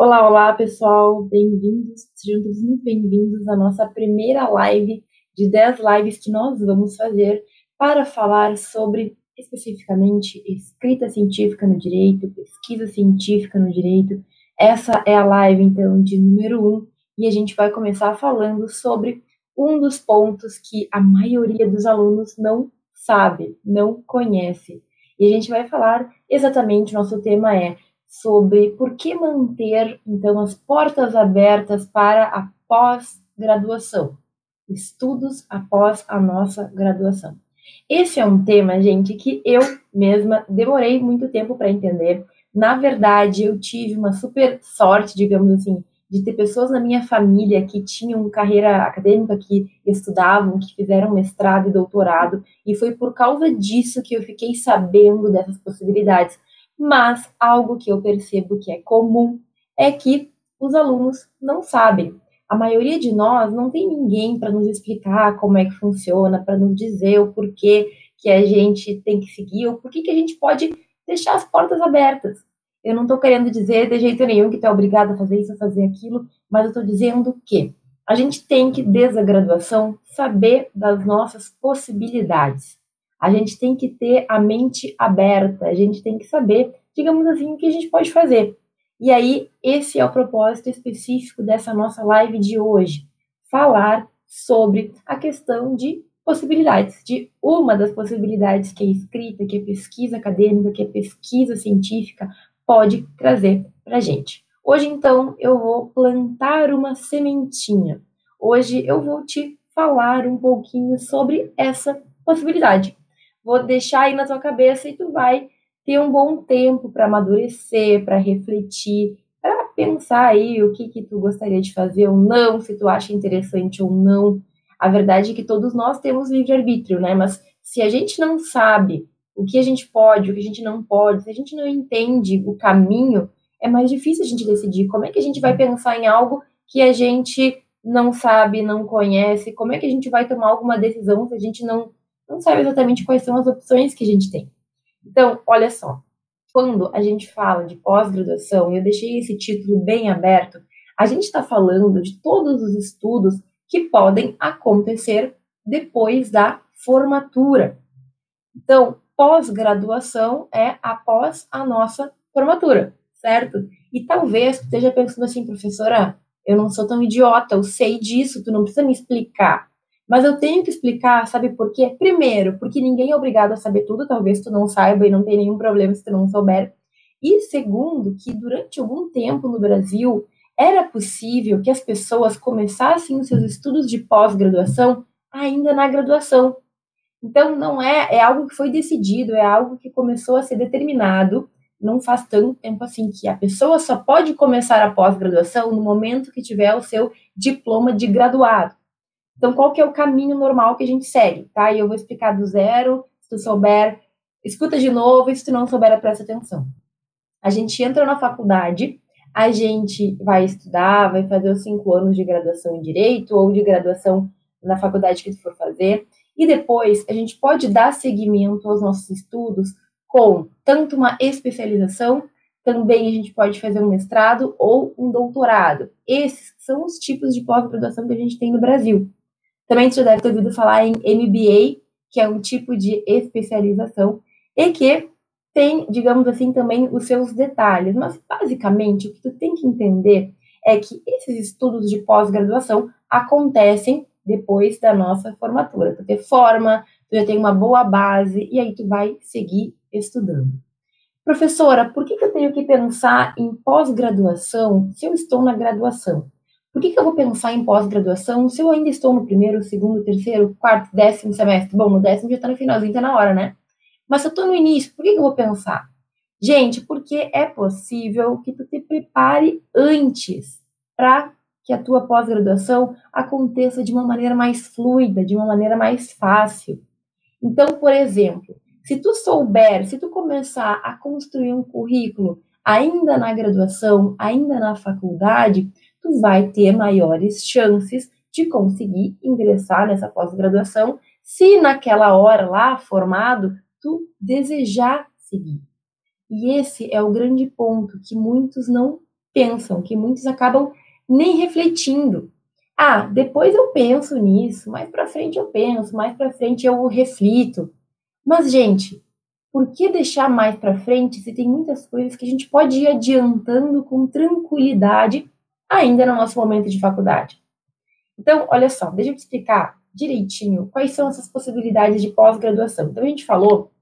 Olá, olá pessoal, bem-vindos, sejam todos muito bem-vindos à nossa primeira live de 10 lives que nós vamos fazer para falar sobre especificamente escrita científica no direito, pesquisa científica no direito. Essa é a live então de número 1 um, e a gente vai começar falando sobre um dos pontos que a maioria dos alunos não sabe, não conhece. E a gente vai falar exatamente, nosso tema é sobre por que manter, então, as portas abertas para a pós-graduação, estudos após a nossa graduação. Esse é um tema, gente, que eu mesma demorei muito tempo para entender. Na verdade, eu tive uma super sorte, digamos assim, de ter pessoas na minha família que tinham carreira acadêmica, que estudavam, que fizeram mestrado e doutorado, e foi por causa disso que eu fiquei sabendo dessas possibilidades. Mas algo que eu percebo que é comum é que os alunos não sabem. A maioria de nós não tem ninguém para nos explicar como é que funciona, para nos dizer o porquê que a gente tem que seguir, ou por que a gente pode deixar as portas abertas. Eu não estou querendo dizer de jeito nenhum que tu é obrigado a fazer isso, a fazer aquilo, mas eu estou dizendo que a gente tem que, desde a graduação, saber das nossas possibilidades. A gente tem que ter a mente aberta, a gente tem que saber, digamos assim, o que a gente pode fazer. E aí, esse é o propósito específico dessa nossa live de hoje: falar sobre a questão de possibilidades, de uma das possibilidades que a escrita, que a pesquisa acadêmica, que a pesquisa científica pode trazer para a gente. Hoje, então, eu vou plantar uma sementinha. Hoje eu vou te falar um pouquinho sobre essa possibilidade vou deixar aí na tua cabeça e tu vai ter um bom tempo para amadurecer, para refletir, para pensar aí o que que tu gostaria de fazer ou não, se tu acha interessante ou não. A verdade é que todos nós temos livre-arbítrio, né? Mas se a gente não sabe o que a gente pode, o que a gente não pode, se a gente não entende o caminho, é mais difícil a gente decidir. Como é que a gente vai pensar em algo que a gente não sabe, não conhece? Como é que a gente vai tomar alguma decisão se a gente não não sabe exatamente quais são as opções que a gente tem. Então, olha só, quando a gente fala de pós-graduação, e eu deixei esse título bem aberto, a gente está falando de todos os estudos que podem acontecer depois da formatura. Então, pós-graduação é após a nossa formatura, certo? E talvez tu esteja pensando assim, professora, eu não sou tão idiota, eu sei disso, tu não precisa me explicar. Mas eu tenho que explicar, sabe por quê? Primeiro, porque ninguém é obrigado a saber tudo, talvez tu não saiba e não tem nenhum problema se tu não souber. E segundo, que durante algum tempo no Brasil era possível que as pessoas começassem os seus estudos de pós-graduação ainda na graduação. Então não é, é algo que foi decidido, é algo que começou a ser determinado, não faz tanto tempo assim que a pessoa só pode começar a pós-graduação no momento que tiver o seu diploma de graduado. Então, qual que é o caminho normal que a gente segue, tá? E eu vou explicar do zero, se tu souber, escuta de novo, e se tu não souber, presta atenção. A gente entra na faculdade, a gente vai estudar, vai fazer os cinco anos de graduação em Direito, ou de graduação na faculdade que tu for fazer, e depois a gente pode dar seguimento aos nossos estudos com tanto uma especialização, também a gente pode fazer um mestrado ou um doutorado. Esses são os tipos de pós-graduação que a gente tem no Brasil. Também você deve ter ouvido falar em MBA, que é um tipo de especialização, e que tem, digamos assim, também os seus detalhes. Mas, basicamente, o que tu tem que entender é que esses estudos de pós-graduação acontecem depois da nossa formatura. Tu te forma, tu já tem uma boa base, e aí tu vai seguir estudando. Professora, por que, que eu tenho que pensar em pós-graduação se eu estou na graduação? Por que, que eu vou pensar em pós-graduação se eu ainda estou no primeiro, segundo, terceiro, quarto, décimo semestre? Bom, no décimo já está no finalzinho, está na hora, né? Mas se eu estou no início, por que, que eu vou pensar? Gente, porque é possível que tu te prepare antes para que a tua pós-graduação aconteça de uma maneira mais fluida, de uma maneira mais fácil. Então, por exemplo, se tu souber, se tu começar a construir um currículo ainda na graduação, ainda na faculdade, tu vai ter maiores chances de conseguir ingressar nessa pós-graduação se naquela hora lá, formado, tu desejar seguir. E esse é o grande ponto que muitos não pensam, que muitos acabam nem refletindo. Ah, depois eu penso nisso, mais para frente eu penso, mais para frente eu reflito. Mas gente, por que deixar mais para frente se tem muitas coisas que a gente pode ir adiantando com tranquilidade ainda no nosso momento de faculdade? Então, olha só, deixa eu te explicar direitinho quais são essas possibilidades de pós-graduação. Então, a gente falou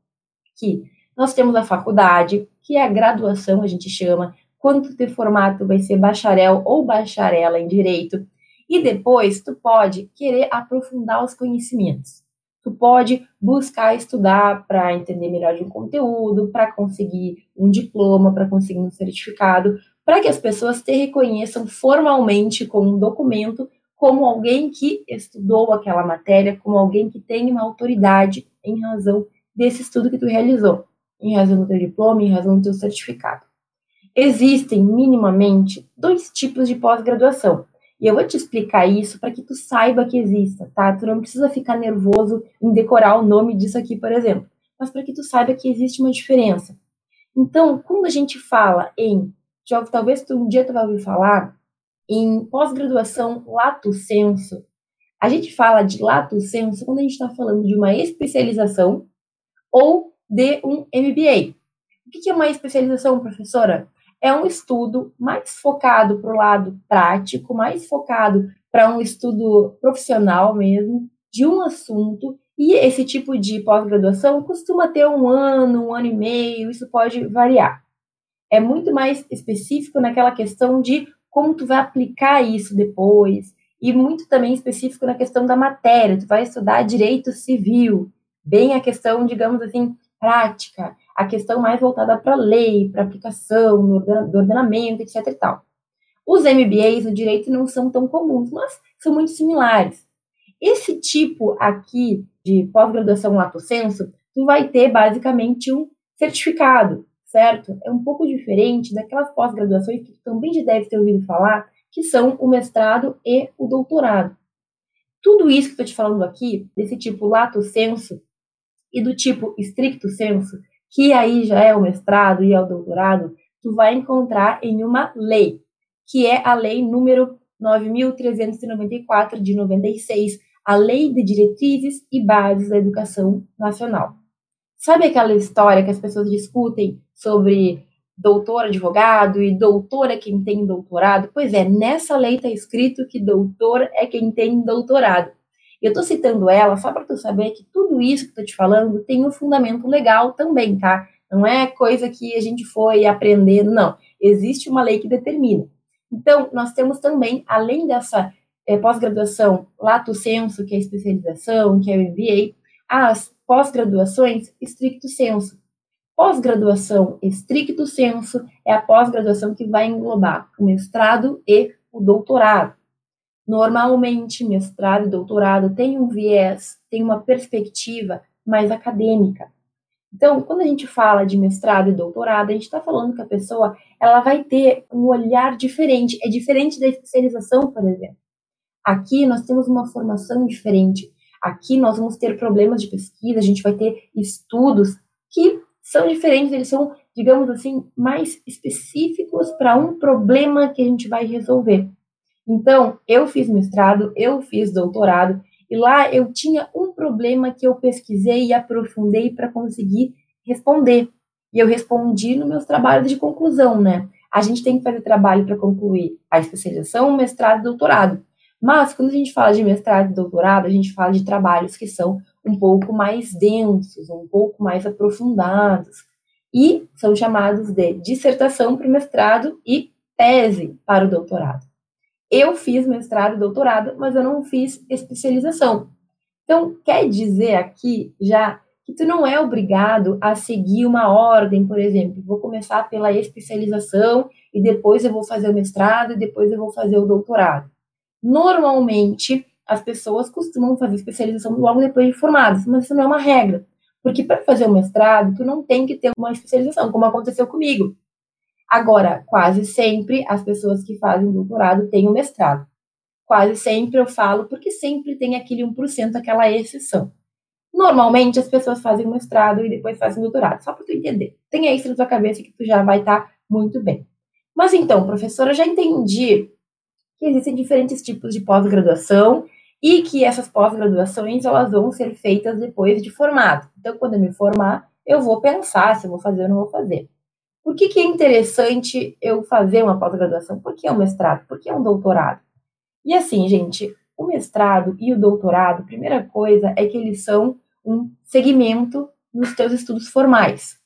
que nós temos a faculdade, que é a graduação, a gente chama, quando tu ter formato vai ser bacharel ou bacharela em direito, e depois tu pode querer aprofundar os conhecimentos. Tu pode buscar estudar para entender melhor de um conteúdo, para conseguir um diploma, para conseguir um certificado, para que as pessoas te reconheçam formalmente como um documento, como alguém que estudou aquela matéria, como alguém que tem uma autoridade em razão desse estudo que tu realizou, em razão do teu diploma, em razão do teu certificado. Existem minimamente dois tipos de pós-graduação. E eu vou te explicar isso para que tu saiba que exista, tá? Tu não precisa ficar nervoso em decorar o nome disso aqui, por exemplo, mas para que tu saiba que existe uma diferença. Então, quando a gente fala em, já, talvez tu, um dia tu vai ouvir falar em pós-graduação lato senso, a gente fala de lato senso quando a gente está falando de uma especialização ou de um MBA. O que é uma especialização, professora? É um estudo mais focado para o lado prático, mais focado para um estudo profissional mesmo, de um assunto. E esse tipo de pós-graduação costuma ter um ano, um ano e meio, isso pode variar. É muito mais específico naquela questão de como tu vai aplicar isso depois, e muito também específico na questão da matéria. Tu vai estudar direito civil, bem a questão, digamos assim, prática, a questão mais voltada para a lei, para aplicação, do ordenamento, etc. E tal. Os MBAs no direito não são tão comuns, mas são muito similares. Esse tipo aqui de pós-graduação lato senso, tu vai ter basicamente um certificado, certo? É um pouco diferente daquelas pós-graduações que também já deve ter ouvido falar, que são o mestrado e o doutorado. Tudo isso que estou te falando aqui, desse tipo lato senso, e do tipo stricto senso, que aí já é o mestrado e é o doutorado, tu vai encontrar em uma lei, que é a lei número 9394 de 96, a Lei de Diretrizes e Bases da Educação Nacional. Sabe aquela história que as pessoas discutem sobre doutor advogado e doutor é quem tem doutorado? Pois é, nessa lei está escrito que doutor é quem tem doutorado. Eu estou citando ela só para tu saber que tudo isso que estou te falando tem um fundamento legal também, tá? Não é coisa que a gente foi aprendendo, não. Existe uma lei que determina. Então, nós temos também, além dessa é, pós-graduação lato senso, que é a especialização, que é o MBA, as pós-graduações estricto senso. Pós-graduação estricto senso é a pós-graduação que vai englobar o mestrado e o doutorado. Normalmente, mestrado e doutorado tem um viés, tem uma perspectiva mais acadêmica. Então, quando a gente fala de mestrado e doutorado, a gente está falando que a pessoa ela vai ter um olhar diferente. É diferente da especialização, por exemplo. Aqui nós temos uma formação diferente. Aqui nós vamos ter problemas de pesquisa, a gente vai ter estudos que são diferentes, eles são, digamos assim, mais específicos para um problema que a gente vai resolver. Então, eu fiz mestrado, eu fiz doutorado, e lá eu tinha um problema que eu pesquisei e aprofundei para conseguir responder. E eu respondi nos meus trabalhos de conclusão, né? A gente tem que fazer trabalho para concluir a especialização, mestrado e doutorado. Mas, quando a gente fala de mestrado e doutorado, a gente fala de trabalhos que são um pouco mais densos, um pouco mais aprofundados. E são chamados de dissertação para o mestrado e tese para o doutorado. Eu fiz mestrado e doutorado, mas eu não fiz especialização. Então, quer dizer aqui já que tu não é obrigado a seguir uma ordem, por exemplo, vou começar pela especialização e depois eu vou fazer o mestrado e depois eu vou fazer o doutorado. Normalmente, as pessoas costumam fazer especialização logo depois de formadas, mas isso não é uma regra. Porque para fazer o mestrado, tu não tem que ter uma especialização, como aconteceu comigo. Agora, quase sempre as pessoas que fazem doutorado têm o mestrado. Quase sempre eu falo porque sempre tem aquele 1%, aquela exceção. Normalmente as pessoas fazem mestrado e depois fazem doutorado, só para tu entender. Tenha isso na tua cabeça que tu já vai estar tá muito bem. Mas então, professora, já entendi que existem diferentes tipos de pós-graduação e que essas pós-graduações elas vão ser feitas depois de formado. Então, quando eu me formar, eu vou pensar se eu vou fazer ou não vou fazer. Por que, que é interessante eu fazer uma pós-graduação? Por que é um mestrado? Por que é um doutorado? E assim, gente, o mestrado e o doutorado, primeira coisa é que eles são um segmento nos teus estudos formais.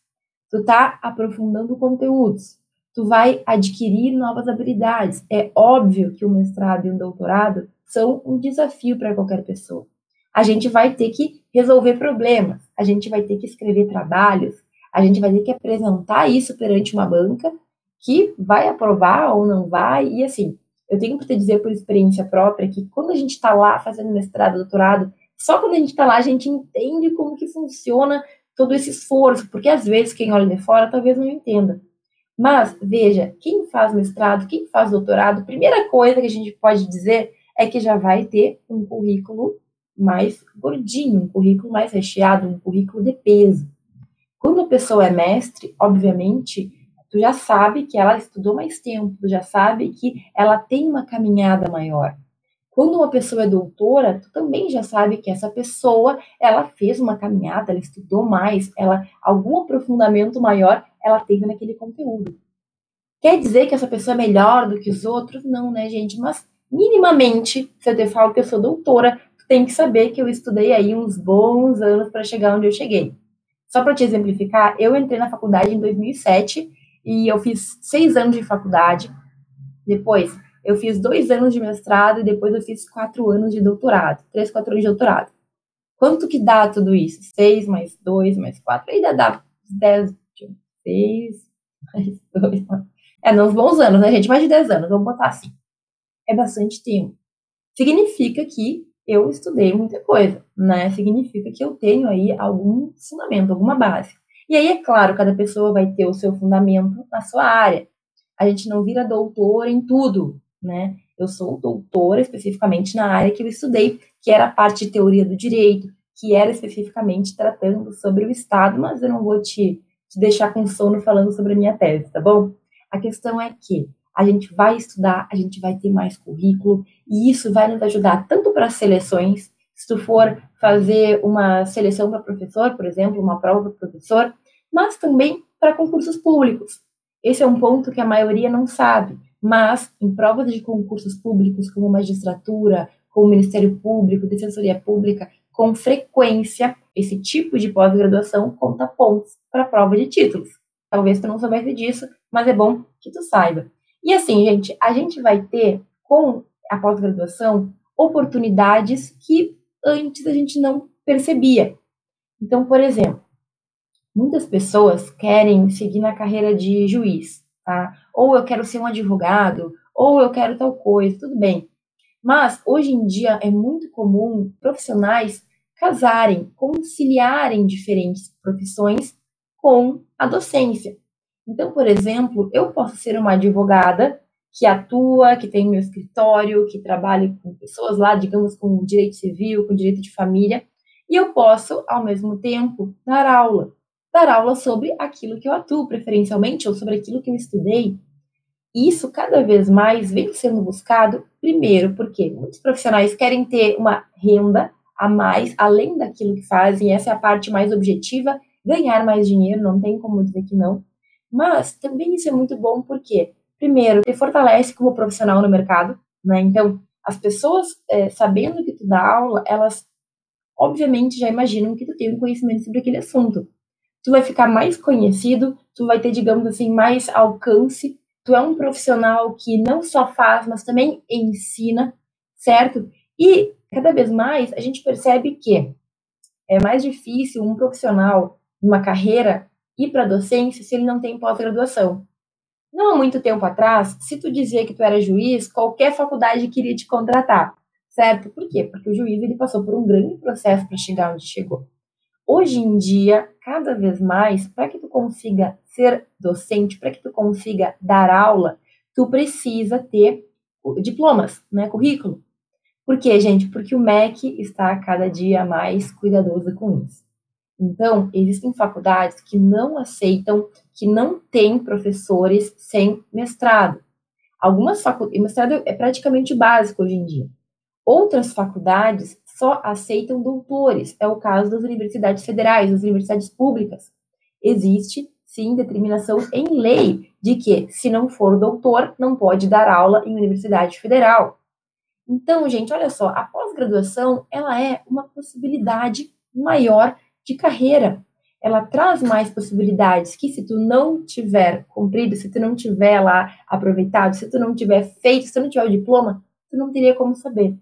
Tu tá aprofundando conteúdos, tu vai adquirir novas habilidades. É óbvio que o mestrado e o doutorado são um desafio para qualquer pessoa. A gente vai ter que resolver problemas, a gente vai ter que escrever trabalhos, a gente vai ter que apresentar isso perante uma banca que vai aprovar ou não vai, e assim, eu tenho para te dizer por experiência própria que quando a gente está lá fazendo mestrado, doutorado, só quando a gente está lá a gente entende como que funciona todo esse esforço, porque às vezes quem olha de fora talvez não entenda. Mas veja, quem faz mestrado, quem faz doutorado, primeira coisa que a gente pode dizer é que já vai ter um currículo mais gordinho, um currículo mais recheado, um currículo de peso. Quando a pessoa é mestre, obviamente, tu já sabe que ela estudou mais tempo, tu já sabe que ela tem uma caminhada maior. Quando uma pessoa é doutora, tu também já sabe que essa pessoa, ela fez uma caminhada, ela estudou mais, ela algum aprofundamento maior ela teve naquele conteúdo. Quer dizer que essa pessoa é melhor do que os outros? Não, né, gente? Mas minimamente, se eu te falo que eu sou doutora, tem que saber que eu estudei aí uns bons anos para chegar onde eu cheguei. Só para te exemplificar, eu entrei na faculdade em 2007 e eu fiz seis anos de faculdade. Depois, eu fiz dois anos de mestrado e depois eu fiz quatro anos de doutorado. Três, quatro anos de doutorado. Quanto que dá tudo isso? Seis mais dois mais quatro. Aí dá dez, seis mais dois. Mais... É, nos bons anos, né, gente? Mais de dez anos, vamos botar assim. É bastante tempo. Significa que eu estudei muita coisa, né? Significa que eu tenho aí algum fundamento, alguma base. E aí, é claro, cada pessoa vai ter o seu fundamento na sua área. A gente não vira doutor em tudo, né? Eu sou doutora especificamente na área que eu estudei, que era a parte de teoria do direito, que era especificamente tratando sobre o Estado, mas eu não vou te, te deixar com sono falando sobre a minha tese, tá bom? A questão é que a gente vai estudar, a gente vai ter mais currículo, e isso vai nos ajudar tanto para seleções, se tu for fazer uma seleção para professor, por exemplo, uma prova para professor, mas também para concursos públicos. Esse é um ponto que a maioria não sabe, mas em provas de concursos públicos, como magistratura, como Ministério Público, Defensoria Pública, com frequência, esse tipo de pós-graduação conta pontos para a prova de títulos. Talvez tu não soubesse disso, mas é bom que tu saiba. E assim, gente, a gente vai ter com a pós-graduação oportunidades que antes a gente não percebia. Então, por exemplo, Muitas pessoas querem seguir na carreira de juiz, tá? Ou eu quero ser um advogado, ou eu quero tal coisa, tudo bem. Mas hoje em dia é muito comum profissionais casarem, conciliarem diferentes profissões com a docência. Então, por exemplo, eu posso ser uma advogada que atua, que tem meu escritório, que trabalha com pessoas lá, digamos, com direito civil, com direito de família, e eu posso, ao mesmo tempo, dar aula dar aula sobre aquilo que eu atuo, preferencialmente, ou sobre aquilo que eu estudei. Isso cada vez mais vem sendo buscado, primeiro, porque muitos profissionais querem ter uma renda a mais, além daquilo que fazem, essa é a parte mais objetiva, ganhar mais dinheiro, não tem como dizer que não. Mas também isso é muito bom porque, primeiro, te fortalece como profissional no mercado, né? Então, as pessoas, é, sabendo que tu dá aula, elas obviamente já imaginam que tu tem um conhecimento sobre aquele assunto tu vai ficar mais conhecido, tu vai ter, digamos assim, mais alcance. Tu é um profissional que não só faz, mas também ensina, certo? E cada vez mais a gente percebe que é mais difícil um profissional, uma carreira, ir para a docência se ele não tem pós-graduação. Não há muito tempo atrás, se tu dizia que tu era juiz, qualquer faculdade queria te contratar, certo? Por quê? Porque o juiz ele passou por um grande processo para chegar onde chegou. Hoje em dia, cada vez mais, para que tu consiga ser docente, para que tu consiga dar aula, tu precisa ter diplomas, né, currículo. Por quê, gente? Porque o MEC está cada dia mais cuidadoso com isso. Então, existem faculdades que não aceitam, que não têm professores sem mestrado. Algumas faculdades, mestrado é praticamente básico hoje em dia. Outras faculdades só aceitam doutores, é o caso das universidades federais, das universidades públicas. Existe, sim, determinação em lei de que, se não for doutor, não pode dar aula em universidade federal. Então, gente, olha só, a pós-graduação, ela é uma possibilidade maior de carreira. Ela traz mais possibilidades que se tu não tiver cumprido, se tu não tiver lá aproveitado, se tu não tiver feito, se tu não tiver o diploma, tu não teria como saber.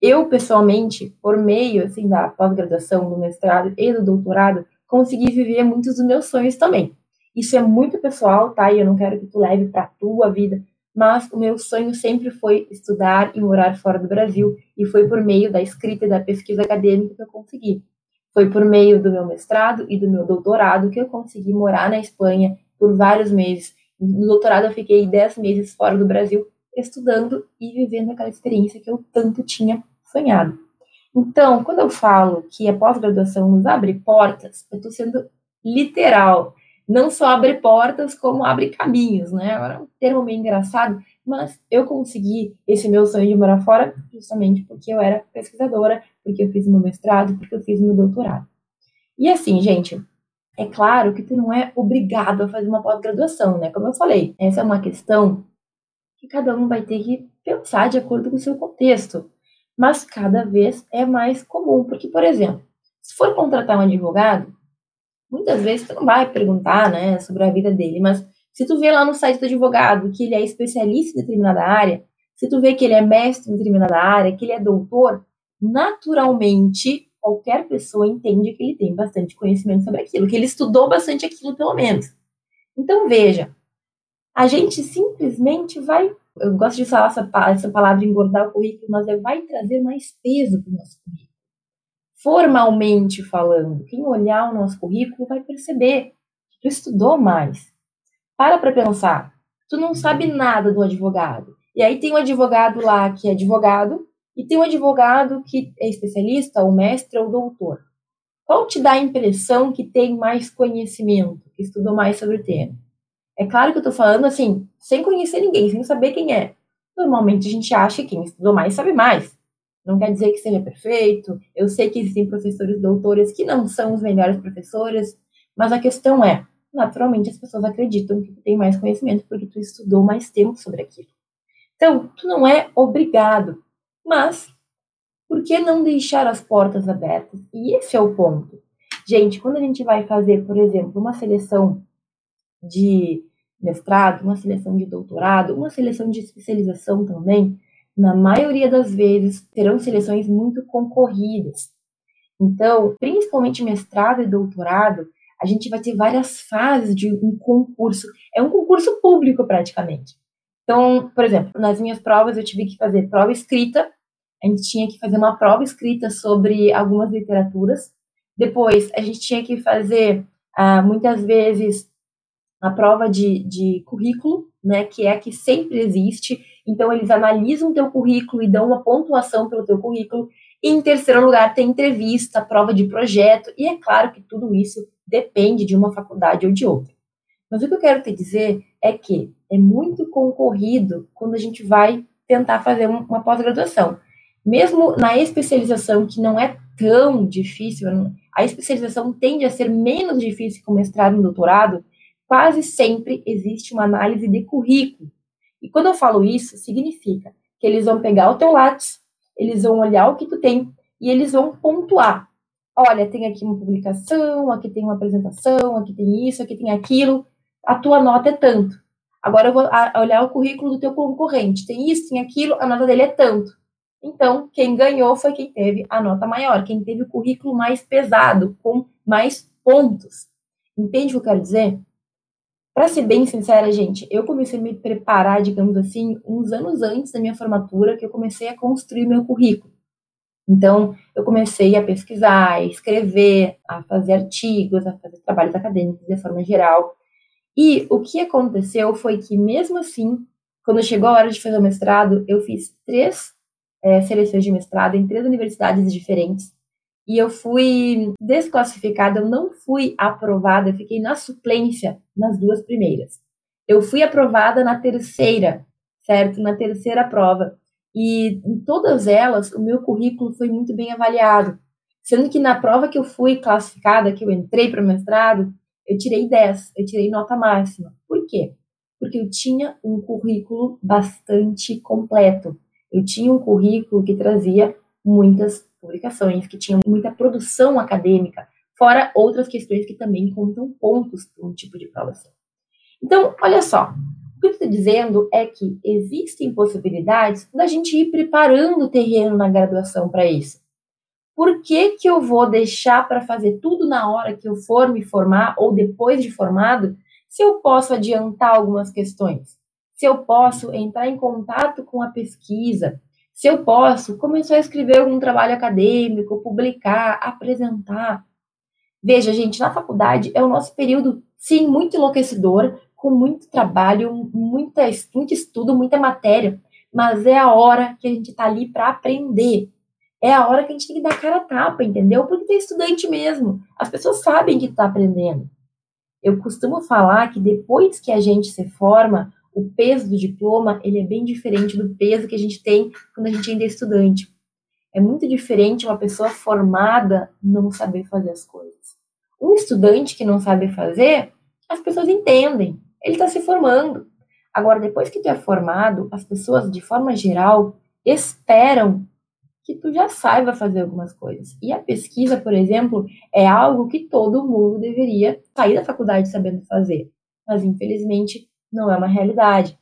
Eu, pessoalmente, por meio assim da pós-graduação, do mestrado e do doutorado, consegui viver muitos dos meus sonhos também. Isso é muito pessoal, tá? E eu não quero que tu leve para tua vida, mas o meu sonho sempre foi estudar e morar fora do Brasil, e foi por meio da escrita e da pesquisa acadêmica que eu consegui. Foi por meio do meu mestrado e do meu doutorado que eu consegui morar na Espanha por vários meses. No doutorado eu fiquei 10 meses fora do Brasil, estudando e vivendo aquela experiência que eu tanto tinha sonhado. Então, quando eu falo que a pós-graduação nos abre portas, eu estou sendo literal não só abre portas, como abre caminhos, né? Agora um termo meio engraçado, mas eu consegui esse meu sonho de morar fora justamente porque eu era pesquisadora, porque eu fiz meu mestrado, porque eu fiz meu doutorado. E assim, gente, é claro que tu não é obrigado a fazer uma pós-graduação, né? Como eu falei, essa é uma questão que cada um vai ter que pensar de acordo com o seu contexto. Mas cada vez é mais comum, porque, por exemplo, se for contratar um advogado, muitas vezes tu não vai perguntar, né, sobre a vida dele, mas se tu vê lá no site do advogado que ele é especialista em determinada área, se tu vê que ele é mestre em determinada área, que ele é doutor, naturalmente qualquer pessoa entende que ele tem bastante conhecimento sobre aquilo, que ele estudou bastante aquilo pelo menos. Então veja, a gente simplesmente vai, eu gosto de falar essa, essa palavra engordar o currículo, mas é vai trazer mais peso para o nosso currículo formalmente falando, quem olhar o nosso currículo vai perceber que tu estudou mais. Para para pensar, tu não sabe nada do advogado. E aí tem um advogado lá que é advogado e tem um advogado que é especialista, ou mestre ou doutor. Qual te dá a impressão que tem mais conhecimento, que estudou mais sobre o tema? É claro que eu estou falando assim, sem conhecer ninguém, sem saber quem é. Normalmente a gente acha que quem estudou mais sabe mais. Não quer dizer que seja perfeito. Eu sei que existem professores doutores que não são os melhores professores, mas a questão é, naturalmente as pessoas acreditam que tu tem mais conhecimento porque tu estudou mais tempo sobre aquilo. Então, tu não é obrigado, mas por que não deixar as portas abertas? E esse é o ponto. Gente, quando a gente vai fazer, por exemplo, uma seleção de mestrado, uma seleção de doutorado, uma seleção de especialização também, na maioria das vezes, terão seleções muito concorridas. Então, principalmente mestrado e doutorado, a gente vai ter várias fases de um concurso. É um concurso público, praticamente. Então, por exemplo, nas minhas provas eu tive que fazer prova escrita, a gente tinha que fazer uma prova escrita sobre algumas literaturas. Depois, a gente tinha que fazer, ah, muitas vezes, a prova de, de currículo, né, que é a que sempre existe. Então, eles analisam o teu currículo e dão uma pontuação pelo teu currículo. E, em terceiro lugar, tem entrevista, prova de projeto. E é claro que tudo isso depende de uma faculdade ou de outra. Mas o que eu quero te dizer é que é muito concorrido quando a gente vai tentar fazer uma pós-graduação. Mesmo na especialização, que não é tão difícil, a especialização tende a ser menos difícil que o mestrado e doutorado, quase sempre existe uma análise de currículo. E quando eu falo isso, significa que eles vão pegar o teu lápis, eles vão olhar o que tu tem e eles vão pontuar. Olha, tem aqui uma publicação, aqui tem uma apresentação, aqui tem isso, aqui tem aquilo. A tua nota é tanto. Agora eu vou olhar o currículo do teu concorrente. Tem isso, tem aquilo, a nota dele é tanto. Então, quem ganhou foi quem teve a nota maior, quem teve o currículo mais pesado, com mais pontos. Entende o que eu quero dizer? Para ser bem sincera, gente, eu comecei a me preparar, digamos assim, uns anos antes da minha formatura, que eu comecei a construir meu currículo. Então, eu comecei a pesquisar, a escrever, a fazer artigos, a fazer trabalhos acadêmicos de forma geral. E o que aconteceu foi que, mesmo assim, quando chegou a hora de fazer o mestrado, eu fiz três é, seleções de mestrado em três universidades diferentes. E eu fui desclassificada, eu não fui aprovada, eu fiquei na suplência nas duas primeiras. Eu fui aprovada na terceira, certo? Na terceira prova. E em todas elas, o meu currículo foi muito bem avaliado. Sendo que na prova que eu fui classificada, que eu entrei para o mestrado, eu tirei 10, eu tirei nota máxima. Por quê? Porque eu tinha um currículo bastante completo. Eu tinha um currículo que trazia muitas publicações, que tinha muita produção acadêmica, fora outras questões que também contam pontos para um tipo de prova assim. Então, olha só, o que eu estou dizendo é que existem possibilidades da gente ir preparando o terreno na graduação para isso. Por que, que eu vou deixar para fazer tudo na hora que eu for me formar ou depois de formado, se eu posso adiantar algumas questões? Se eu posso entrar em contato com a pesquisa, se eu posso começar a escrever algum trabalho acadêmico, publicar, apresentar. Veja, gente, na faculdade é o nosso período, sim, muito enlouquecedor, com muito trabalho, muita, muito estudo, muita matéria, mas é a hora que a gente está ali para aprender. É a hora que a gente tem que dar cara a tapa, entendeu? Porque tem estudante mesmo. As pessoas sabem que está aprendendo. Eu costumo falar que depois que a gente se forma, o peso do diploma ele é bem diferente do peso que a gente tem quando a gente ainda é estudante. É muito diferente uma pessoa formada não saber fazer as coisas. Um estudante que não sabe fazer, as pessoas entendem. Ele está se formando. Agora, depois que tu é formado, as pessoas, de forma geral, esperam que tu já saiba fazer algumas coisas. E a pesquisa, por exemplo, é algo que todo mundo deveria sair da faculdade sabendo fazer. Mas, infelizmente, não é uma realidade.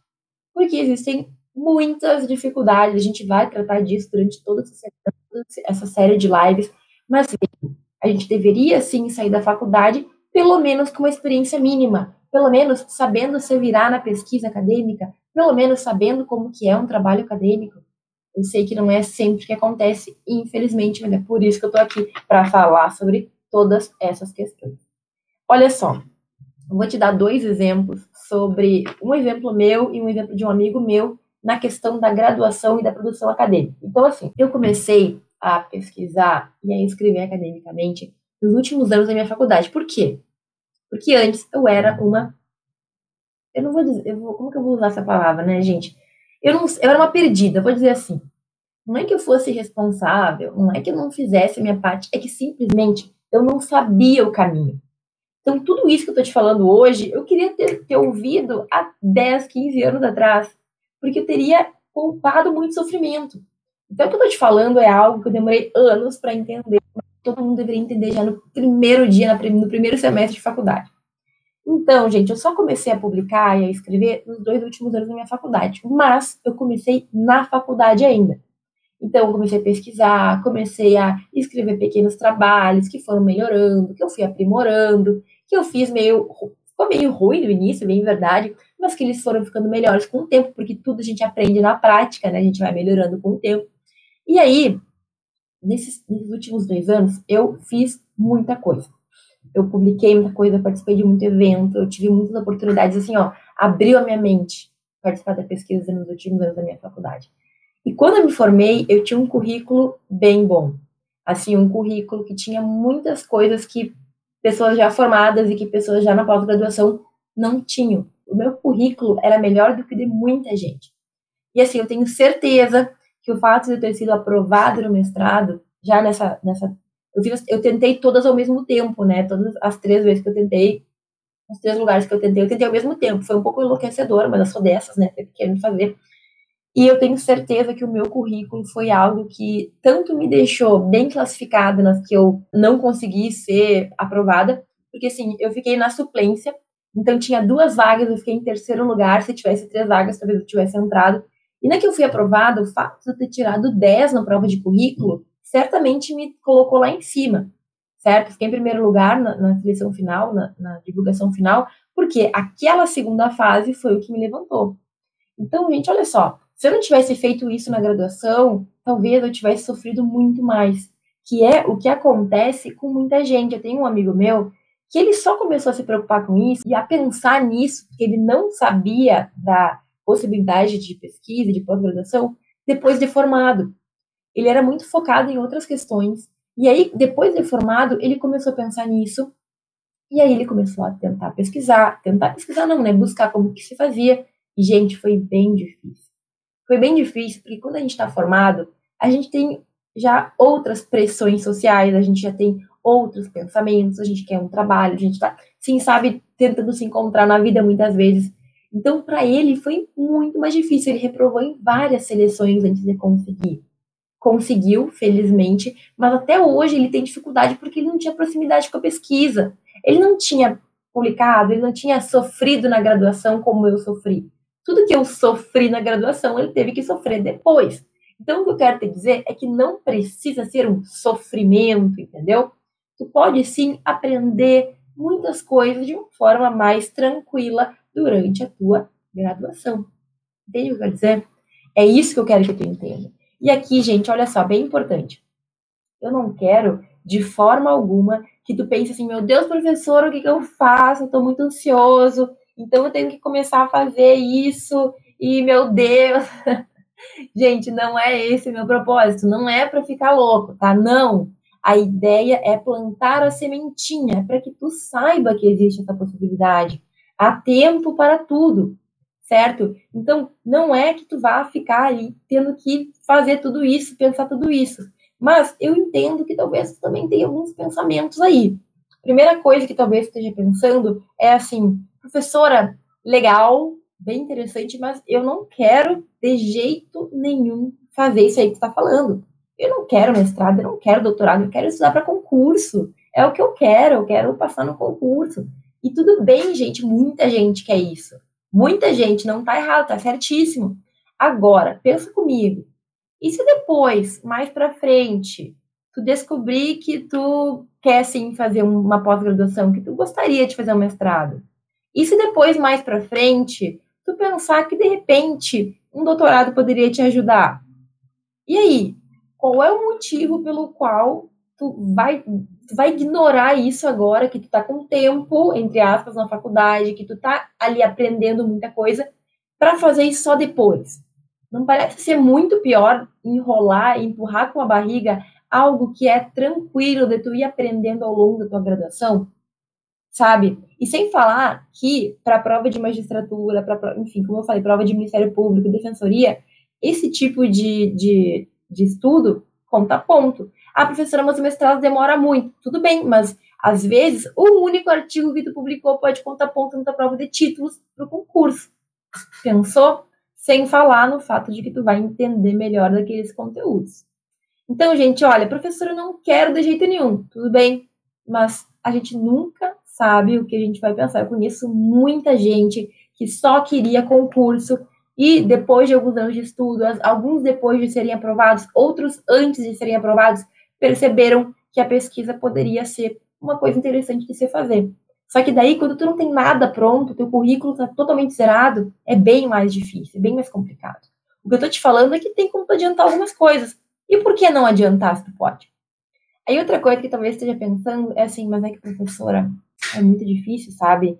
Porque existem muitas dificuldades, a gente vai tratar disso durante toda essa série de lives, mas a gente deveria sim sair da faculdade, pelo menos com uma experiência mínima, pelo menos sabendo se virar na pesquisa acadêmica, pelo menos sabendo como que é um trabalho acadêmico. Eu sei que não é sempre que acontece, infelizmente, mas é por isso que eu estou aqui para falar sobre todas essas questões. Olha só, vou te dar dois exemplos sobre um exemplo meu e um exemplo de um amigo meu na questão da graduação e da produção acadêmica. Então, assim, eu comecei a pesquisar e a escrever academicamente nos últimos anos da minha faculdade. Por quê? Porque antes eu era uma. Eu não vou dizer. Eu vou, como que eu vou usar essa palavra, né, gente? Eu, não, eu era uma perdida, vou dizer assim. Não é que eu fosse responsável, não é que eu não fizesse a minha parte, é que simplesmente eu não sabia o caminho. Então, tudo isso que eu estou te falando hoje, eu queria ter, ter ouvido há 10, 15 anos atrás, porque eu teria poupado muito sofrimento. Então, o que eu estou te falando é algo que eu demorei anos para entender, mas todo mundo deveria entender já no primeiro dia, no primeiro semestre de faculdade. Então, gente, eu só comecei a publicar e a escrever nos dois últimos anos da minha faculdade, mas eu comecei na faculdade ainda. Então, eu comecei a pesquisar, comecei a escrever pequenos trabalhos que foram melhorando, que eu fui aprimorando, que eu fiz meio. Ficou meio ruim no início, bem verdade, mas que eles foram ficando melhores com o tempo, porque tudo a gente aprende na prática, né? A gente vai melhorando com o tempo. E aí, nesses, nesses últimos dois anos, eu fiz muita coisa. Eu publiquei muita coisa, participei de muito evento, eu tive muitas oportunidades, assim, ó, abriu a minha mente participar da pesquisa nos últimos anos da minha faculdade. E quando eu me formei, eu tinha um currículo bem bom. Assim, um currículo que tinha muitas coisas que pessoas já formadas e que pessoas já na pós-graduação não tinham. O meu currículo era melhor do que de muita gente. E assim, eu tenho certeza que o fato de eu ter sido aprovado no mestrado, já nessa. nessa eu, fiz, eu tentei todas ao mesmo tempo, né? Todas as três vezes que eu tentei, os três lugares que eu tentei, eu tentei ao mesmo tempo. Foi um pouco enlouquecedor, mas eu sou dessas, né? Querendo fazer. E eu tenho certeza que o meu currículo foi algo que tanto me deixou bem classificada nas que eu não consegui ser aprovada, porque assim, eu fiquei na suplência, então tinha duas vagas, eu fiquei em terceiro lugar, se tivesse três vagas, talvez eu tivesse entrado. E na que eu fui aprovada, o fato de eu ter tirado 10 na prova de currículo, certamente me colocou lá em cima, certo? Fiquei em primeiro lugar na, na seleção final, na, na divulgação final, porque aquela segunda fase foi o que me levantou. Então, gente, olha só, se eu não tivesse feito isso na graduação, talvez eu tivesse sofrido muito mais, que é o que acontece com muita gente. Eu tenho um amigo meu que ele só começou a se preocupar com isso e a pensar nisso, porque ele não sabia da possibilidade de pesquisa, de pós-graduação, depois de formado. Ele era muito focado em outras questões E aí, depois de formado, ele começou a pensar nisso. E aí ele começou a tentar pesquisar, tentar pesquisar não, né? Buscar como que se fazia. E, gente, foi bem difícil. Foi bem difícil, porque quando a gente está formado, a gente tem já outras pressões sociais, a gente já tem outros pensamentos, a gente quer um trabalho, a gente está, sim, sabe, tentando se encontrar na vida muitas vezes. Então, para ele foi muito mais difícil. Ele reprovou em várias seleções antes de conseguir. Conseguiu, felizmente, mas até hoje ele tem dificuldade porque ele não tinha proximidade com a pesquisa. Ele não tinha publicado, ele não tinha sofrido na graduação como eu sofri. Tudo que eu sofri na graduação, ele teve que sofrer depois. Então, o que eu quero te dizer é que não precisa ser um sofrimento, entendeu? Tu pode sim aprender muitas coisas de uma forma mais tranquila durante a tua graduação. Entende o que eu quero dizer? É isso que eu quero que tu entenda. E aqui, gente, olha só, bem importante. Eu não quero, de forma alguma, que tu pense assim, meu Deus, professor, o que, que eu faço? Eu tô muito ansioso, então eu tenho que começar a fazer isso, e meu Deus. gente, não é esse meu propósito, não é para ficar louco, tá? Não. A ideia é plantar a sementinha para que tu saiba que existe essa possibilidade. Há tempo para tudo, certo? Então, não é que tu vá ficar aí tendo que fazer tudo isso, pensar tudo isso. Mas eu entendo que talvez tu também tenha alguns pensamentos aí. Primeira coisa que talvez esteja pensando é assim, professora, legal, bem interessante, mas eu não quero de jeito nenhum fazer isso aí que está falando. Eu não quero mestrado, eu não quero doutorado, eu quero estudar para concurso. É o que eu quero, eu quero passar no concurso. E tudo bem, gente, muita gente quer isso. Muita gente, não tá errado, tá certíssimo. Agora, pensa comigo. E se depois, mais para frente, tu descobrir que tu quer sim fazer uma pós-graduação, que tu gostaria de fazer um mestrado? E se depois, mais para frente, tu pensar que de repente um doutorado poderia te ajudar? E aí, qual é o motivo pelo qual tu vai, tu vai ignorar isso agora que tu tá com tempo, entre aspas, na faculdade, que tu tá ali aprendendo muita coisa, para fazer isso só depois? Não parece ser muito pior enrolar, empurrar com a barriga algo que é tranquilo de tu ir aprendendo ao longo da tua graduação? Sabe? E sem falar que para prova de magistratura, para enfim, como eu falei, prova de Ministério Público, defensoria, esse tipo de, de de estudo, conta ponto. Ah, professora, mas o mestrado demora muito. Tudo bem, mas às vezes o único artigo que tu publicou pode contar ponto na tua prova de títulos para o concurso. Pensou? Sem falar no fato de que tu vai entender melhor daqueles conteúdos. Então, gente, olha, professora, eu não quero de jeito nenhum. Tudo bem, mas a gente nunca sabe o que a gente vai pensar. Eu conheço muita gente que só queria concurso e depois de alguns anos de estudo, alguns depois de serem aprovados, outros antes de serem aprovados, perceberam que a pesquisa poderia ser uma coisa interessante de se fazer. Só que daí, quando tu não tem nada pronto, teu currículo está totalmente zerado, é bem mais difícil, é bem mais complicado. O que eu estou te falando é que tem como adiantar algumas coisas. E por que não adiantar se tu pode? Aí outra coisa que talvez esteja pensando é assim, mas é que professora, é muito difícil, sabe?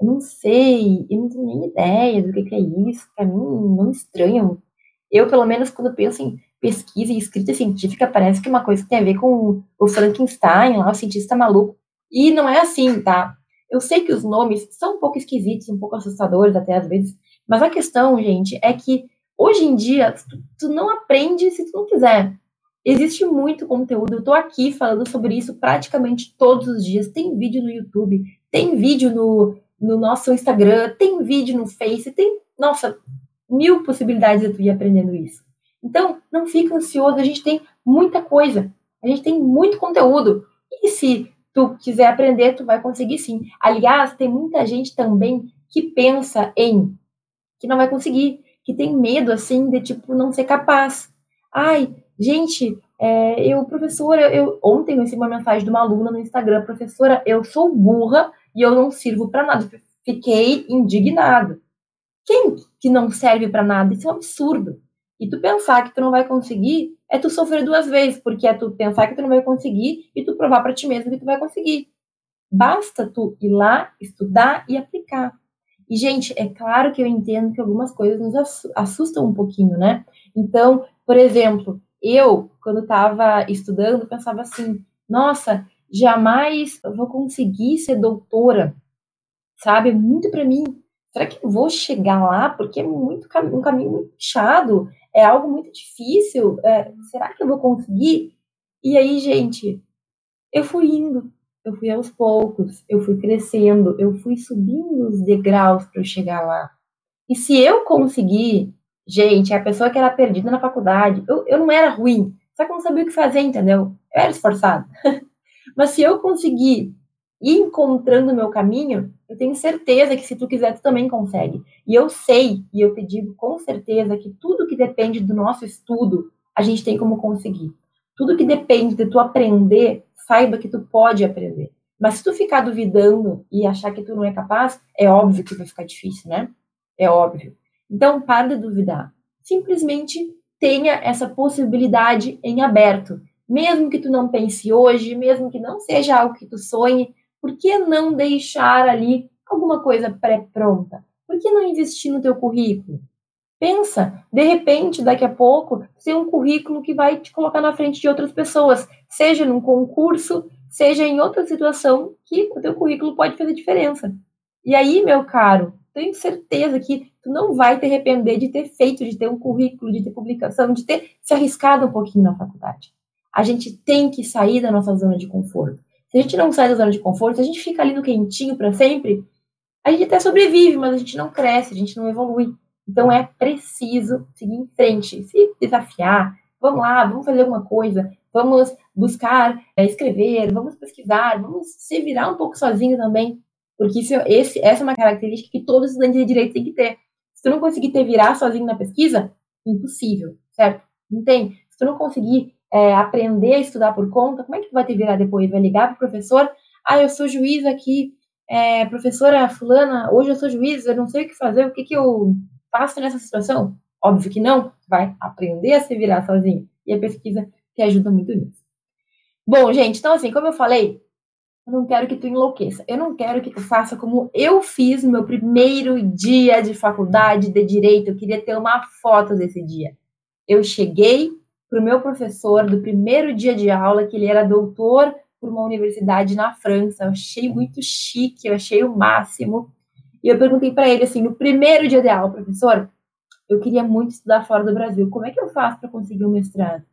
Eu não sei, eu não tenho nem ideia do que, que é isso. Para mim, não estranho. Eu, pelo menos, quando penso em pesquisa e escrita científica, parece que é uma coisa que tem a ver com o Frankenstein, lá, o cientista maluco. E não é assim, tá? Eu sei que os nomes são um pouco esquisitos, um pouco assustadores até às vezes, mas a questão, gente, é que hoje em dia tu, tu não aprende se tu não quiser. Existe muito conteúdo, eu tô aqui falando sobre isso praticamente todos os dias. Tem vídeo no YouTube, tem vídeo no, no nosso Instagram, tem vídeo no Face, tem, nossa, mil possibilidades de tu ir aprendendo isso. Então, não fica ansioso, a gente tem muita coisa, a gente tem muito conteúdo. E se tu quiser aprender, tu vai conseguir sim. Aliás, tem muita gente também que pensa em que não vai conseguir, que tem medo assim de tipo não ser capaz. Ai, gente, é, eu, professora, eu ontem eu recebi uma mensagem de uma aluna no Instagram, professora, eu sou burra e eu não sirvo para nada. Fiquei indignado. Quem que não serve para nada? Isso é um absurdo. E tu pensar que tu não vai conseguir é tu sofrer duas vezes, porque é tu pensar que tu não vai conseguir e tu provar para ti mesmo que tu vai conseguir. Basta tu ir lá, estudar e aplicar. E, gente, é claro que eu entendo que algumas coisas nos assustam um pouquinho, né? Então, por exemplo, eu, quando estava estudando, pensava assim: nossa, jamais vou conseguir ser doutora, sabe? Muito para mim. Será que eu vou chegar lá? Porque é muito um caminho muito puxado, é algo muito difícil. É, será que eu vou conseguir? E aí, gente, eu fui indo, eu fui aos poucos, eu fui crescendo, eu fui subindo os degraus para eu chegar lá. E se eu conseguir, gente, a pessoa que era perdida na faculdade, eu, eu não era ruim, só que eu não sabia o que fazer, entendeu? Eu era esforçada. Mas se eu conseguir ir encontrando o meu caminho, eu tenho certeza que se tu quiser, tu também consegue. E eu sei, e eu te digo com certeza, que tudo que depende do nosso estudo, a gente tem como conseguir. Tudo que depende de tu aprender, saiba que tu pode aprender. Mas se tu ficar duvidando e achar que tu não é capaz, é óbvio que vai ficar difícil, né? É óbvio. Então, para de duvidar. Simplesmente tenha essa possibilidade em aberto. Mesmo que tu não pense hoje, mesmo que não seja algo que tu sonhe, por que não deixar ali alguma coisa pré-pronta? Por que não investir no teu currículo? Pensa, de repente, daqui a pouco, tem um currículo que vai te colocar na frente de outras pessoas, seja num concurso, seja em outra situação que o teu currículo pode fazer diferença. E aí, meu caro, tenho certeza que tu não vai te arrepender de ter feito, de ter um currículo, de ter publicação, de ter se arriscado um pouquinho na faculdade. A gente tem que sair da nossa zona de conforto. Se a gente não sai da zona de conforto, se a gente fica ali no quentinho para sempre, a gente até sobrevive, mas a gente não cresce, a gente não evolui. Então é preciso seguir em frente, se desafiar. Vamos lá, vamos fazer alguma coisa, vamos buscar é, escrever, vamos pesquisar, vamos se virar um pouco sozinho também, porque isso, esse, essa é uma característica que todo estudante de direito tem que ter. Se tu não conseguir ter virar sozinho na pesquisa, impossível, certo? Não tem. Se tu não conseguir é, aprender a estudar por conta, como é que tu vai te virar depois? Vai ligar pro professor? Ah, eu sou juiz aqui, é, professora fulana, hoje eu sou juiz, eu não sei o que fazer, o que que eu faço nessa situação? Óbvio que não, vai aprender a se virar sozinho. E a pesquisa te ajuda muito nisso. Bom, gente, então assim, como eu falei, eu não quero que tu enlouqueça. Eu não quero que tu faça como eu fiz no meu primeiro dia de faculdade de direito. Eu queria ter uma foto desse dia. Eu cheguei para o meu professor do primeiro dia de aula, que ele era doutor por uma universidade na França. Eu achei muito chique, eu achei o máximo. E eu perguntei para ele assim, no primeiro dia de aula, professor, eu queria muito estudar fora do Brasil. Como é que eu faço para conseguir um mestrado?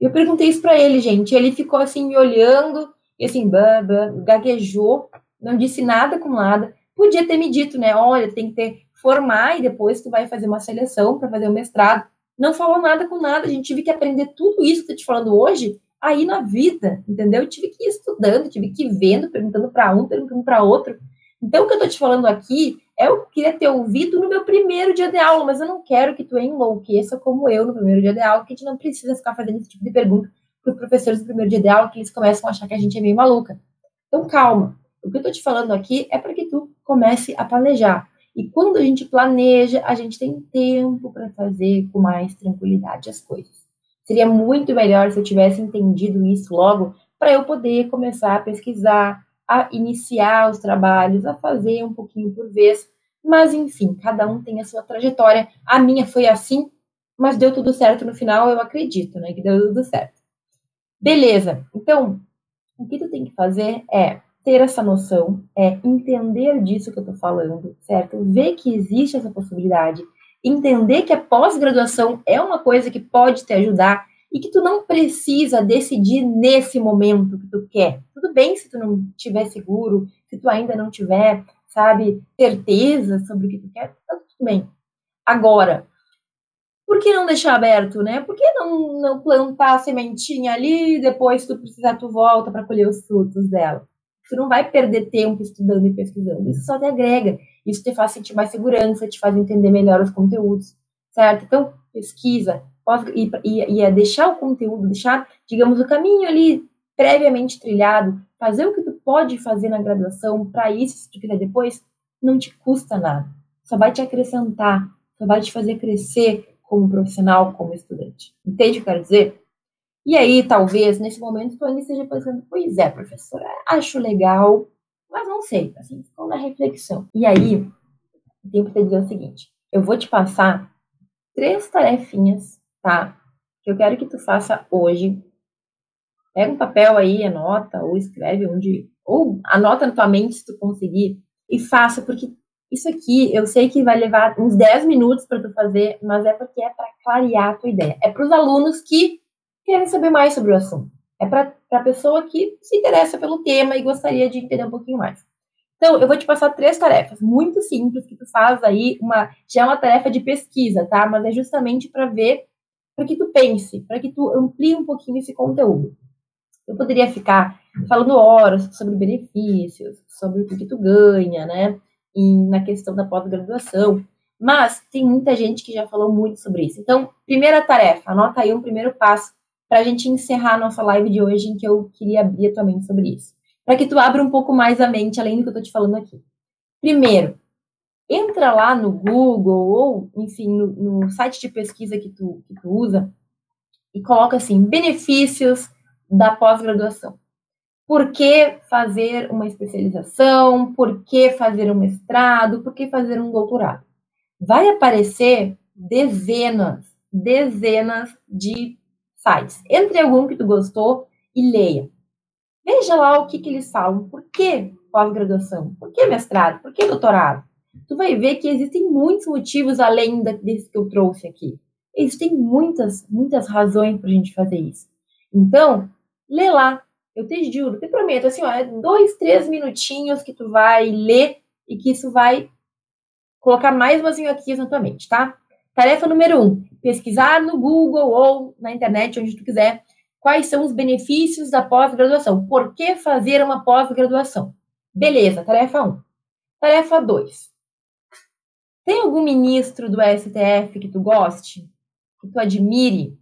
Eu perguntei isso para ele, gente. Ele ficou assim me olhando e assim, bah, gaguejou, não disse nada com nada. Podia ter me dito, né? Olha, tem que ter formar e depois tu vai fazer uma seleção para fazer o um mestrado. Não falou nada com nada. A gente tive que aprender tudo isso que eu tô te falando hoje aí na vida, entendeu? Eu tive que ir estudando, tive que ir vendo, perguntando para um, perguntando para outro. Então, o que eu tô te falando aqui é o que eu queria ter ouvido no meu primeiro dia de aula, mas eu não quero que tu enlouqueça como eu no primeiro dia de aula, que a gente não precisa ficar fazendo esse tipo de pergunta para os professores do primeiro dia de aula, que eles começam a achar que a gente é meio maluca. Então, calma. O que eu estou te falando aqui é para que tu comece a planejar. E quando a gente planeja, a gente tem tempo para fazer com mais tranquilidade as coisas. Seria muito melhor se eu tivesse entendido isso logo, para eu poder começar a pesquisar, a iniciar os trabalhos, a fazer um pouquinho por vez. Mas, enfim, cada um tem a sua trajetória. A minha foi assim, mas deu tudo certo no final, eu acredito, né? Que deu tudo certo. Beleza. Então, o que tu tem que fazer é ter essa noção, é entender disso que eu tô falando, certo? Ver que existe essa possibilidade, entender que a pós-graduação é uma coisa que pode te ajudar e que tu não precisa decidir nesse momento que tu quer. Tudo bem se tu não tiver seguro, se tu ainda não tiver, sabe, certeza sobre o que tu quer, tá tudo bem. Agora, por que não deixar aberto, né? Por que não, não plantar a sementinha ali e depois tu precisar, tu volta para colher os frutos dela? Tu não vai perder tempo estudando e pesquisando. Isso só te agrega. Isso te faz sentir mais segurança, te faz entender melhor os conteúdos, certo? Então, pesquisa e, e, e é deixar o conteúdo, deixar, digamos, o caminho ali previamente trilhado, fazer o que tu pode fazer na graduação para isso, se tu quiser depois, não te custa nada. Só vai te acrescentar, só vai te fazer crescer como profissional, como estudante. Entende o que eu quero dizer? E aí, talvez, nesse momento, ainda esteja pensando, pois é, professora, acho legal, mas não sei, assim, ficou na reflexão. E aí, tenho que te dizer o seguinte, eu vou te passar três tarefinhas, tá? que eu quero que tu faça hoje. Pega um papel aí, anota, ou escreve onde. Ou anota na tua mente se tu conseguir. E faça, porque isso aqui eu sei que vai levar uns 10 minutos para tu fazer, mas é porque é para clarear a tua ideia. É para os alunos que querem saber mais sobre o assunto. É para a pessoa que se interessa pelo tema e gostaria de entender um pouquinho mais. Então, eu vou te passar três tarefas muito simples que tu faz aí, uma já é uma tarefa de pesquisa, tá? Mas é justamente para ver, para que tu pense, para que tu amplie um pouquinho esse conteúdo. Eu poderia ficar falando horas sobre benefícios, sobre o que, tu ganha, né? Na questão da pós-graduação. Mas tem muita gente que já falou muito sobre isso. Então, primeira tarefa, anota aí um primeiro passo para a gente encerrar a nossa live de hoje, em que eu queria abrir a tua mente sobre isso para que tu abra um pouco mais a mente, além do que eu estou te falando aqui. Primeiro, entra lá no Google ou, enfim, no, no site de pesquisa que tu, que tu usa e coloca assim, benefícios da pós-graduação. Por que fazer uma especialização? Por que fazer um mestrado? Por que fazer um doutorado? Vai aparecer dezenas, dezenas de sites. Entre algum que tu gostou e leia. Veja lá o que, que eles falam. Por que pós-graduação? Por que mestrado? Por que doutorado? Tu vai ver que existem muitos motivos além desse que eu trouxe aqui. Existem muitas, muitas razões para a gente fazer isso. Então, lê lá. Eu te juro, te prometo, assim, ó, é dois, três minutinhos que tu vai ler e que isso vai colocar mais umas minhoquinhas na tua mente, tá? Tarefa número um: pesquisar no Google ou na internet, onde tu quiser, Quais são os benefícios da pós-graduação? Por que fazer uma pós-graduação? Beleza, tarefa 1. Tarefa 2. Tem algum ministro do STF que tu goste? Que tu admire?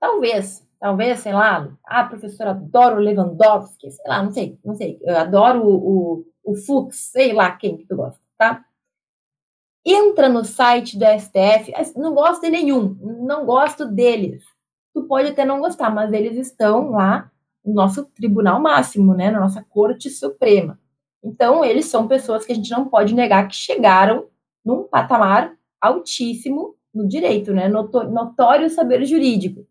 Talvez, talvez, sei lá, ah, professor, adoro Lewandowski, sei lá, não sei, não sei, eu adoro o, o, o Fux, sei lá quem que tu gosta, tá? Entra no site do STF, não gosto de nenhum, não gosto deles tu pode até não gostar, mas eles estão lá no nosso tribunal máximo, né, na nossa Corte Suprema. Então, eles são pessoas que a gente não pode negar que chegaram num patamar altíssimo no direito, né, notório saber jurídico.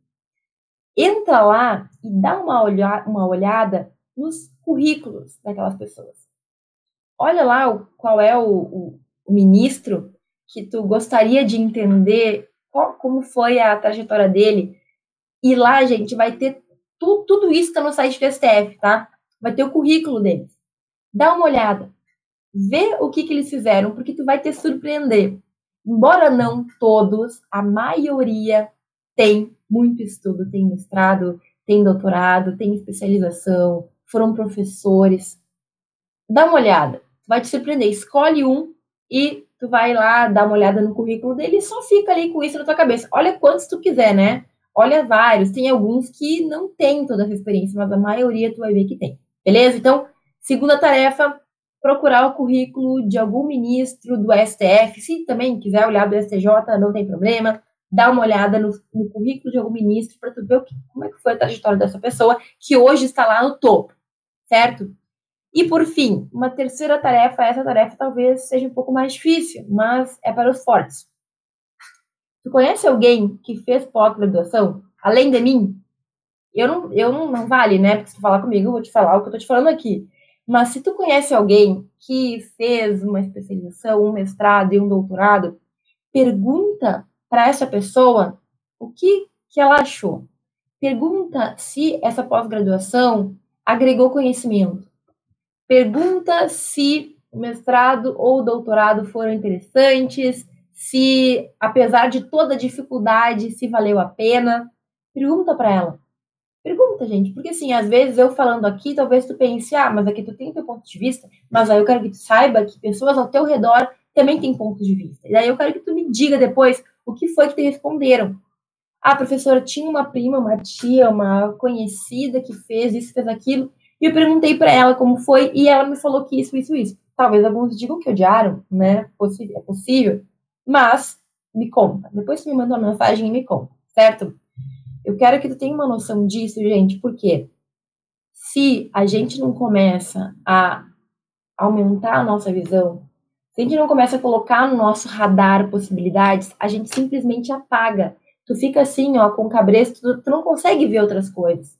Entra lá e dá uma, olha, uma olhada nos currículos daquelas pessoas. Olha lá qual é o, o, o ministro que tu gostaria de entender qual, como foi a trajetória dele, e lá, gente, vai ter tu, tudo isso que tá no site do STF, tá? Vai ter o currículo deles. Dá uma olhada. Vê o que, que eles fizeram, porque tu vai te surpreender. Embora não todos, a maioria tem muito estudo, tem mestrado, tem doutorado, tem especialização, foram professores. Dá uma olhada, vai te surpreender. Escolhe um e tu vai lá dar uma olhada no currículo dele e só fica ali com isso na tua cabeça. Olha quantos tu quiser, né? Olha vários, tem alguns que não tem toda essa experiência, mas a maioria tu vai ver que tem. Beleza? Então, segunda tarefa, procurar o currículo de algum ministro do STF. Se também quiser olhar do STJ, não tem problema. Dá uma olhada no, no currículo de algum ministro para tu ver o que, como é que foi a trajetória dessa pessoa que hoje está lá no topo, certo? E por fim, uma terceira tarefa, essa tarefa talvez seja um pouco mais difícil, mas é para os fortes. Tu conhece alguém que fez pós-graduação, além de mim? Eu não, eu não, não vale, né? Porque se tu falar comigo, eu vou te falar o que eu tô te falando aqui. Mas se tu conhece alguém que fez uma especialização, um mestrado e um doutorado, pergunta para essa pessoa o que, que ela achou. Pergunta se essa pós-graduação agregou conhecimento. Pergunta se o mestrado ou o doutorado foram interessantes, se, apesar de toda a dificuldade, se valeu a pena. Pergunta para ela. Pergunta, gente, porque assim, às vezes eu falando aqui, talvez tu pense, ah, mas aqui tu tem teu ponto de vista, mas aí eu quero que tu saiba que pessoas ao teu redor também têm pontos de vista. E aí eu quero que tu me diga depois o que foi que te responderam. Ah, professora, tinha uma prima, uma tia, uma conhecida que fez isso, fez aquilo, e eu perguntei para ela como foi, e ela me falou que isso, isso, isso. Talvez alguns digam que odiaram, né? É possível. Mas me conta. Depois tu me manda uma mensagem e me conta, certo? Eu quero que tu tenha uma noção disso, gente, porque se a gente não começa a aumentar a nossa visão, se a gente não começa a colocar no nosso radar possibilidades, a gente simplesmente apaga. Tu fica assim, ó, com o cabresto, tu, não consegue ver outras coisas.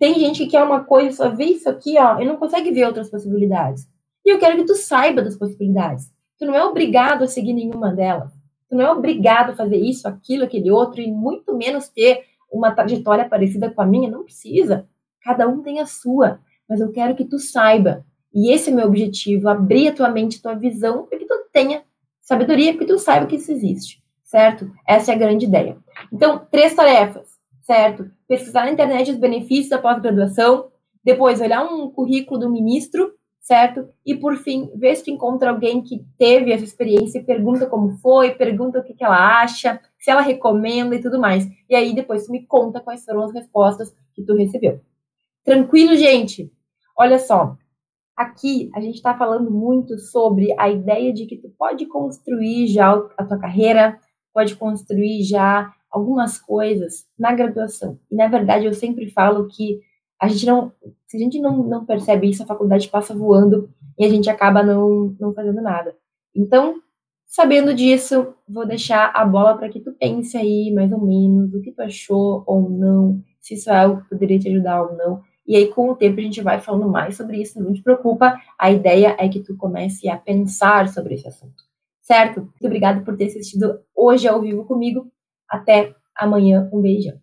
Tem gente que quer uma coisa, só vê isso aqui, ó, e não consegue ver outras possibilidades. E eu quero que tu saiba das possibilidades. Tu não é obrigado a seguir nenhuma delas. Tu não é obrigado a fazer isso, aquilo, aquele outro, e muito menos ter uma trajetória parecida com a minha. Não precisa. Cada um tem a sua. Mas eu quero que tu saiba. E esse é meu objetivo: abrir a tua mente, a tua visão, para que tu tenha sabedoria, para que tu saiba que isso existe. Certo? Essa é a grande ideia. Então, três tarefas, certo? Pesquisar na internet os benefícios da pós-graduação, depois olhar um currículo do ministro certo? E por fim, ver se tu encontra alguém que teve essa experiência, pergunta como foi, pergunta o que, que ela acha, se ela recomenda e tudo mais. E aí depois tu me conta quais foram as respostas que tu recebeu. Tranquilo, gente? Olha só, aqui a gente está falando muito sobre a ideia de que tu pode construir já a tua carreira, pode construir já algumas coisas na graduação. E na verdade eu sempre falo que a gente não, se a gente não, não percebe isso, a faculdade passa voando e a gente acaba não, não fazendo nada. Então, sabendo disso, vou deixar a bola para que tu pense aí, mais ou menos, o que tu achou ou não, se isso é algo que poderia te ajudar ou não. E aí, com o tempo, a gente vai falando mais sobre isso, não te preocupa. A ideia é que tu comece a pensar sobre esse assunto. Certo? Muito obrigada por ter assistido hoje ao vivo comigo. Até amanhã. Um beijão.